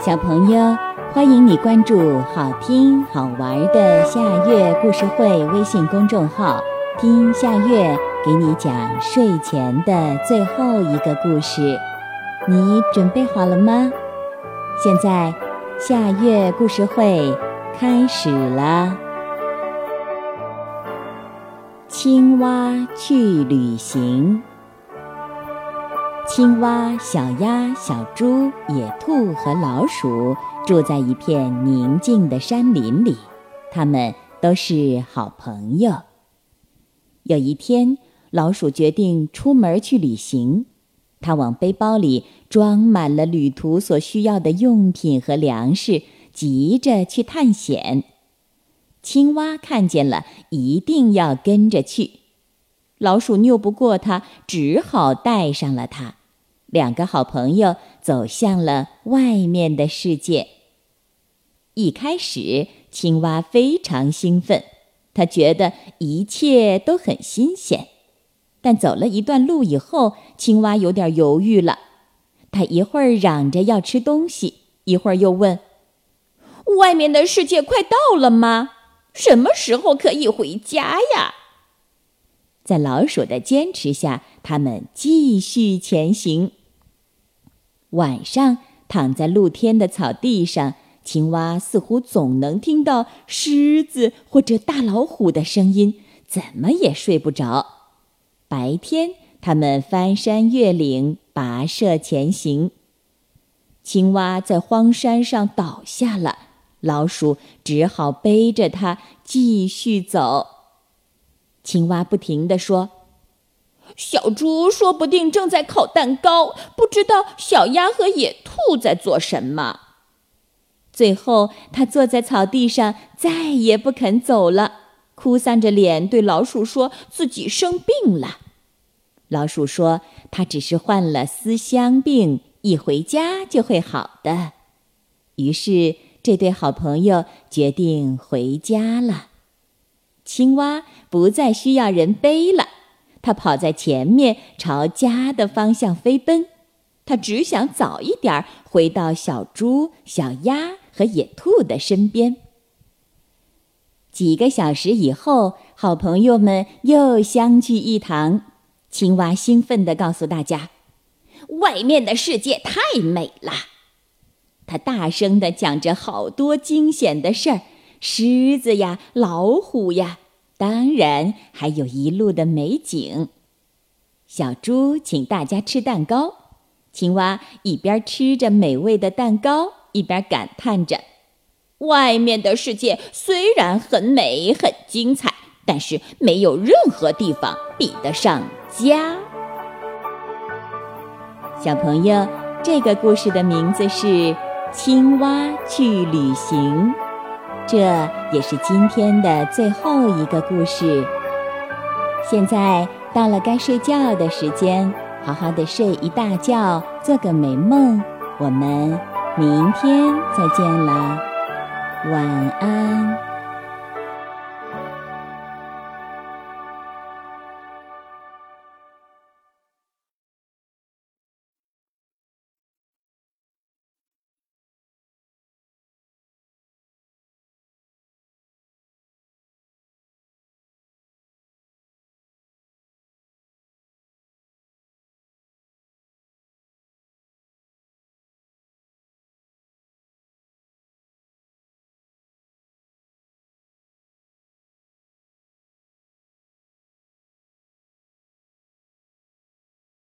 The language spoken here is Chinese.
小朋友，欢迎你关注好听好玩的夏月故事会微信公众号，听夏月给你讲睡前的最后一个故事。你准备好了吗？现在，夏月故事会开始了。青蛙去旅行。青蛙、小鸭、小猪、野兔和老鼠住在一片宁静的山林里，它们都是好朋友。有一天，老鼠决定出门去旅行，它往背包里装满了旅途所需要的用品和粮食，急着去探险。青蛙看见了，一定要跟着去。老鼠拗不过它，只好带上了它。两个好朋友走向了外面的世界。一开始，青蛙非常兴奋，他觉得一切都很新鲜。但走了一段路以后，青蛙有点犹豫了。他一会儿嚷着要吃东西，一会儿又问：“外面的世界快到了吗？什么时候可以回家呀？”在老鼠的坚持下，他们继续前行。晚上躺在露天的草地上，青蛙似乎总能听到狮子或者大老虎的声音，怎么也睡不着。白天，它们翻山越岭，跋涉前行。青蛙在荒山上倒下了，老鼠只好背着它继续走。青蛙不停地说。小猪说不定正在烤蛋糕，不知道小鸭和野兔在做什么。最后，它坐在草地上，再也不肯走了，哭丧着脸对老鼠说自己生病了。老鼠说它只是患了思乡病，一回家就会好的。于是，这对好朋友决定回家了。青蛙不再需要人背了。它跑在前面，朝家的方向飞奔。它只想早一点回到小猪、小鸭和野兔的身边。几个小时以后，好朋友们又相聚一堂。青蛙兴奋地告诉大家：“外面的世界太美了。”他大声地讲着好多惊险的事儿，狮子呀，老虎呀。当然，还有一路的美景。小猪请大家吃蛋糕，青蛙一边吃着美味的蛋糕，一边感叹着：“外面的世界虽然很美、很精彩，但是没有任何地方比得上家。”小朋友，这个故事的名字是《青蛙去旅行》。这也是今天的最后一个故事。现在到了该睡觉的时间，好好的睡一大觉，做个美梦。我们明天再见了，晚安。